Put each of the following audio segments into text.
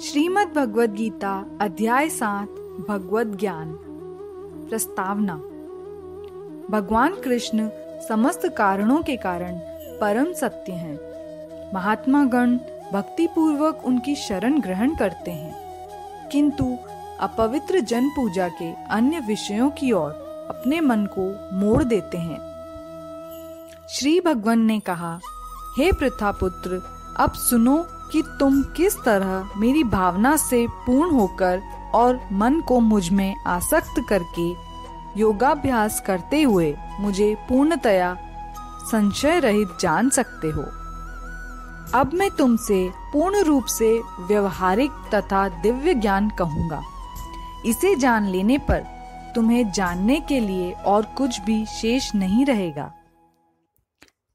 श्रीमद् भगवद गीता, अध्याय सात भगवत ज्ञान। प्रस्तावना। भगवान कृष्ण समस्त कारणों के कारण परम सत्य हैं। महात्मा गण भक्ति पूर्वक उनकी शरण ग्रहण करते हैं। किंतु अपवित्र जन पूजा के अन्य विषयों की ओर अपने मन को मोड़ देते हैं। श्री भगवान ने कहा, हे प्रथा पुत्र अब सुनो कि तुम किस तरह मेरी भावना से पूर्ण होकर और मन को मुझमें आसक्त करके योगाभ्यास करते हुए मुझे पूर्णतया संशय रहित जान सकते हो। अब मैं तुमसे पूर्ण रूप से व्यवहारिक तथा दिव्य ज्ञान कहूँगा। इसे जान लेने पर तुम्हें जानने के लिए और कुछ भी शेष नहीं रहेगा।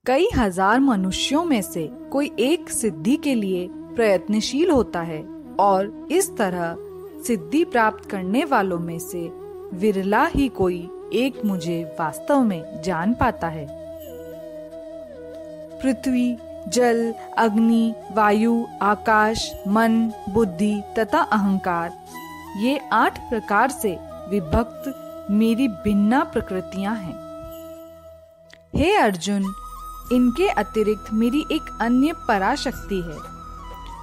कई हज़ार मनुष्यों में से कोई एक सिद्धि के लिए प्रयत्नशील होता है और इस तरह सिद्धि प्राप्त करने वालों में से विरला ही कोई एक मुझे वास्तव में जान पाता है। पृथ्वी, जल, अग्नि, वायु, आकाश, मन, बुद्धि तथा अहंकार, ये आठ प्रकार से विभक्त मेरी भिन्ना प्रकृतियाँ हैं। हे अर्जुन इनके अतिरिक्त मेरी एक अन्य पराशक्ति है,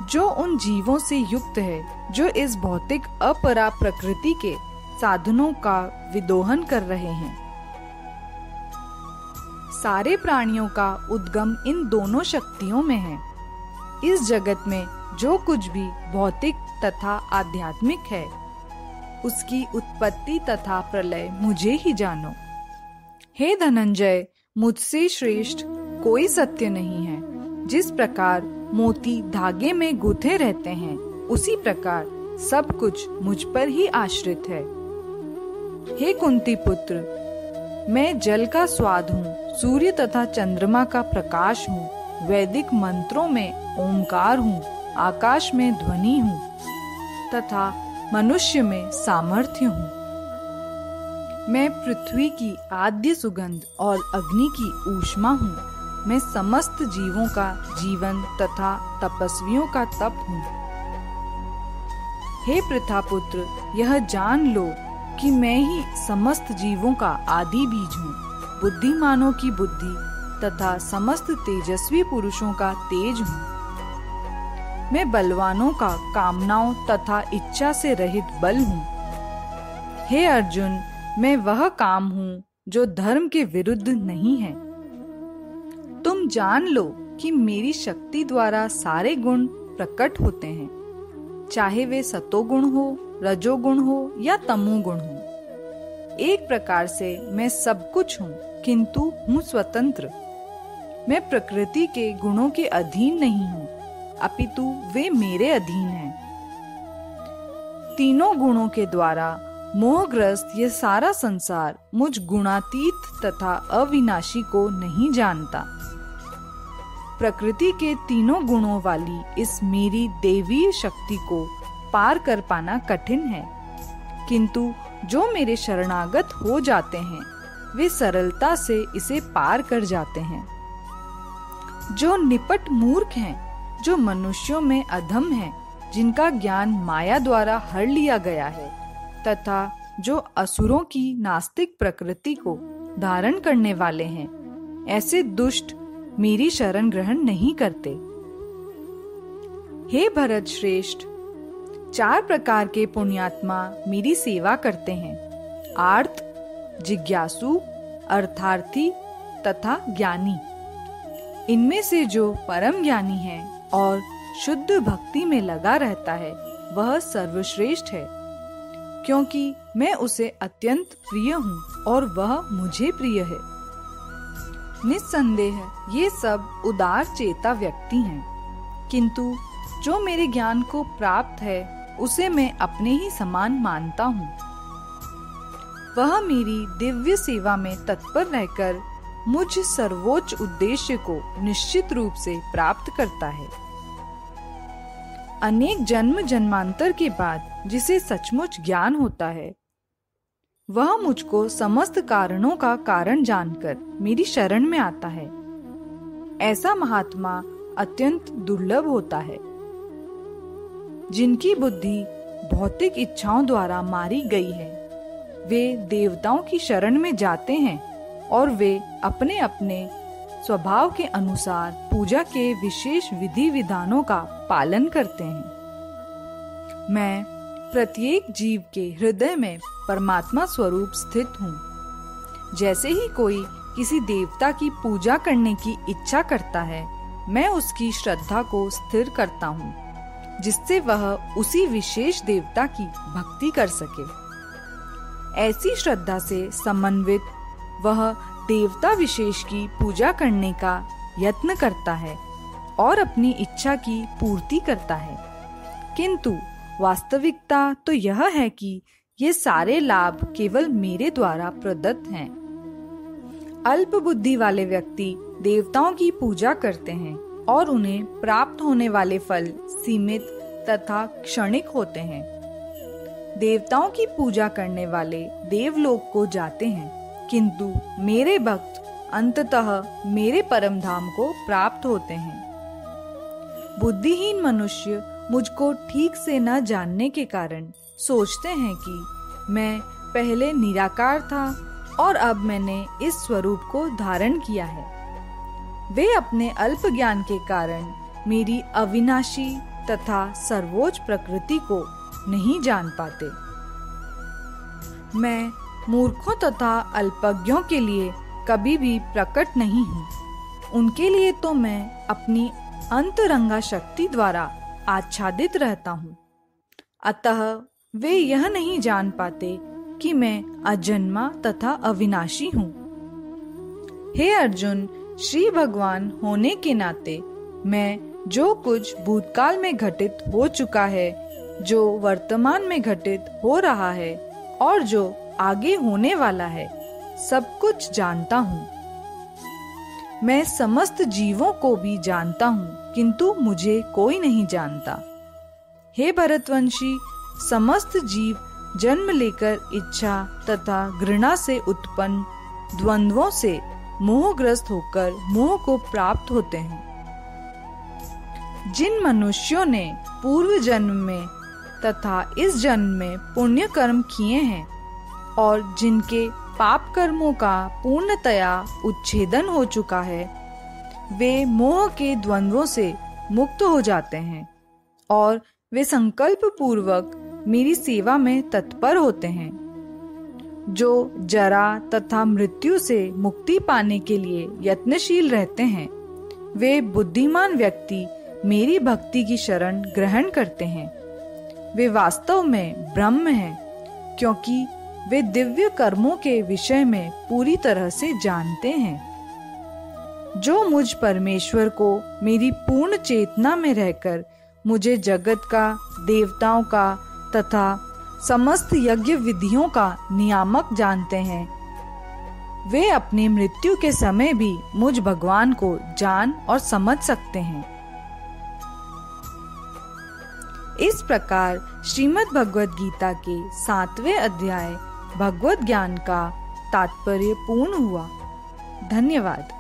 जो उन जीवों से युक्त है, जो इस भौतिक अपरा प्रकृति के साधनों का विदोहन कर रहे हैं। सारे प्राणियों का उद्गम इन दोनों शक्तियों में है। इस जगत में जो कुछ भी भौतिक तथा आध्यात्मिक है, उसकी उत्पत्ति तथा प्रलय मुझे ही जानो। हे धनंजय, मुझसे श्रेष्ठ कोई सत्य नहीं है। जिस प्रकार मोती धागे में गुथे रहते हैं, उसी प्रकार सब कुछ मुझ पर ही आश्रित है। हे कुंती पुत्र, मैं जल का स्वाद हूँ, सूर्य तथा चंद्रमा का प्रकाश हूँ, वैदिक मंत्रों में ओमकार हूँ, आकाश में ध्वनि हूँ, तथा मनुष्य में सामर्थ्य हूँ। मैं पृथ्वी की आद्य सुगंध और अग्नि की ऊष्मा हूँ मैं समस्त जीवों का जीवन तथा तपस्वियों का तप हूँ। हे पुत्र यह जान लो कि मैं ही समस्त जीवों का आदि बीज हूँ। बुद्धिमानों की बुद्धि तथा समस्त तेजस्वी पुरुषों का तेज हूँ। मैं बलवानों का कामनाओं तथा इच्छा से रहित बल हूँ। हे अर्जुन, मैं वह काम हूँ जो धर्म के विरुद्ध नहीं है। जान लो कि मेरी शक्ति द्वारा सारे गुण प्रकट होते हैं। चाहे वे सतोगुण हो, रजोगुण हो या तमोगुण हो। एक प्रकार से मैं सब कुछ हूँ, किंतु हूँ स्वतंत्र। मैं प्रकृति के गुणों के अधीन नहीं हूँ, अपितु वे मेरे अधीन हैं। तीनों गुणों के द्वारा मोहग्रस्त ये सारा संसार मुझ गुणातीत तथा अविनाशी को नहीं जानता। प्रकृति के तीनों गुणों वाली इस मेरी देवीय शक्ति को पार कर पाना कठिन है। किंतु जो मेरे शरणागत हो जाते हैं वे सरलता से इसे पार कर जाते हैं। जो निपट मूर्ख हैं, जो मनुष्यों में अधम हैं, जिनका ज्ञान माया द्वारा हर लिया गया है तथा जो असुरों की नास्तिक प्रकृति को धारण करने वाले हैं ऐसे दुष्ट मेरी शरण ग्रहण नहीं करते। हे भरत श्रेष्ठ, चार प्रकार के पुण्यात्मा मेरी सेवा करते हैं। आर्थ जिज्ञासु, अर्थार्थी तथा ज्ञानी। इनमें से जो परम ज्ञानी है और शुद्ध भक्ति में लगा रहता है, वह सर्वश्रेष्ठ है। क्योंकि मैं उसे अत्यंत प्रिय हूँ और वह मुझे प्रिय है। निस्संदेह ये सब उदार चेता व्यक्ति हैं। किंतु जो मेरे ज्ञान को प्राप्त है, उसे मैं अपने ही समान मानता हूँ। वह मेरी दिव्य सेवा में तत्पर रहकर मुझ सर्वोच्च उद्देश्य को निश्चित रूप से प्राप्त करता है। अनेक जन्म जन्मांतर के बाद जिसे सचमुच ज्ञान होता है वह मुझको समस्त कारणों का कारण जानकर मेरी शरण में आता है। ऐसा महात्मा अत्यंत दुर्लभ होता है, जिनकी बुद्धि भौतिक इच्छाओं द्वारा मारी गई है। वे देवताओं की शरण में जाते हैं और वे अपने अपने स्वभाव के अनुसार पूजा के विशेष विधि विधानों का पालन करते हैं। मैं प्रत्येक जीव के हृदय में परमात्मा स्वरूप स्थित हूँ। जैसे ही कोई किसी देवता की पूजा करने की इच्छा करता है, मैं उसकी श्रद्धा को स्थिर करता हूँ, जिससे वह उसी विशेष देवता की भक्ति कर सके। ऐसी श्रद्धा से समन्वित वह देवता विशेष की पूजा करने का यत्न करता है और अपनी इच्छा की पूर्ति करता है। किंतु वास्तविकता तो यह है कि ये सारे लाभ केवल मेरे द्वारा प्रदत्त हैं। अल्प बुद्धि वाले व्यक्ति देवताओं की पूजा करते हैं और उन्हें प्राप्त होने वाले फल सीमित तथा क्षणिक होते हैं। देवताओं की पूजा करने वाले देवलोक को जाते हैं, किंतु मेरे भक्त अंततः मेरे परम धाम को प्राप्त होते हैं। बुद्धिहीन मनुष्य मुझको ठीक से न जानने के कारण सोचते हैं कि मैं पहले निराकार था और अब मैंने इस स्वरूप को धारण किया है। वे अपने अल्प ज्ञान के कारण मेरी अविनाशी तथा सर्वोच्च प्रकृति को नहीं जान पाते। मैं मूर्खों तथा अल्पज्ञों के लिए कभी भी प्रकट नहीं हूँ। उनके लिए तो मैं अपनी अंतरंगा शक्ति द्वारा आच्छादित रहता हूँ। अतः वे यह नहीं जान पाते कि मैं अजन्मा तथा अविनाशी हूँ। हे अर्जुन, श्री भगवान होने के नाते मैं जो कुछ भूतकाल में घटित हो चुका है, जो वर्तमान में घटित हो रहा है और जो आगे होने वाला है, सब कुछ जानता हूँ। मैं समस्त जीवों को भी जानता हूँ, किंतु मुझे कोई नहीं जानता। हे भरतवंशी समस्त जीव जन्म लेकर इच्छा तथा घृणा से उत्पन्न द्वंद्वों से मोहग्रस्त होकर मोह को प्राप्त होते हैं। जिन मनुष्यों ने पूर्व जन्म में तथा इस जन्म में पुण्य कर्म किए हैं और जिनके पाप कर्मों का पूर्णतया उच्छेदन हो चुका है, वे मोह के द्वंद्वों से मुक्त हो जाते हैं और वे संकल्प पूर्वक मेरी सेवा में तत्पर होते हैं। जो जरा तथा मृत्यु से मुक्ति पाने के लिए यत्नशील रहते हैं, वे बुद्धिमान व्यक्ति मेरी भक्ति की शरण ग्रहण करते हैं। वे वास्तव में ब्रह्म हैं, क्योंकि वे दिव्य कर्मों के विषय में पूरी तरह से जानते हैं। जो मुझ परमेश्वर को मेरी पूर्ण चेतना में रहकर मुझे जगत का, देवताओं का तथा समस्त यज्ञ विधियों का नियामक जानते हैं। वे अपनी मृत्यु के समय भी मुझ भगवान को जान और समझ सकते हैं। इस प्रकार श्रीमद् भगवद गीता के सातवें अध्याय भगवत ज्ञान का तात्पर्य पूर्ण हुआ। धन्यवाद।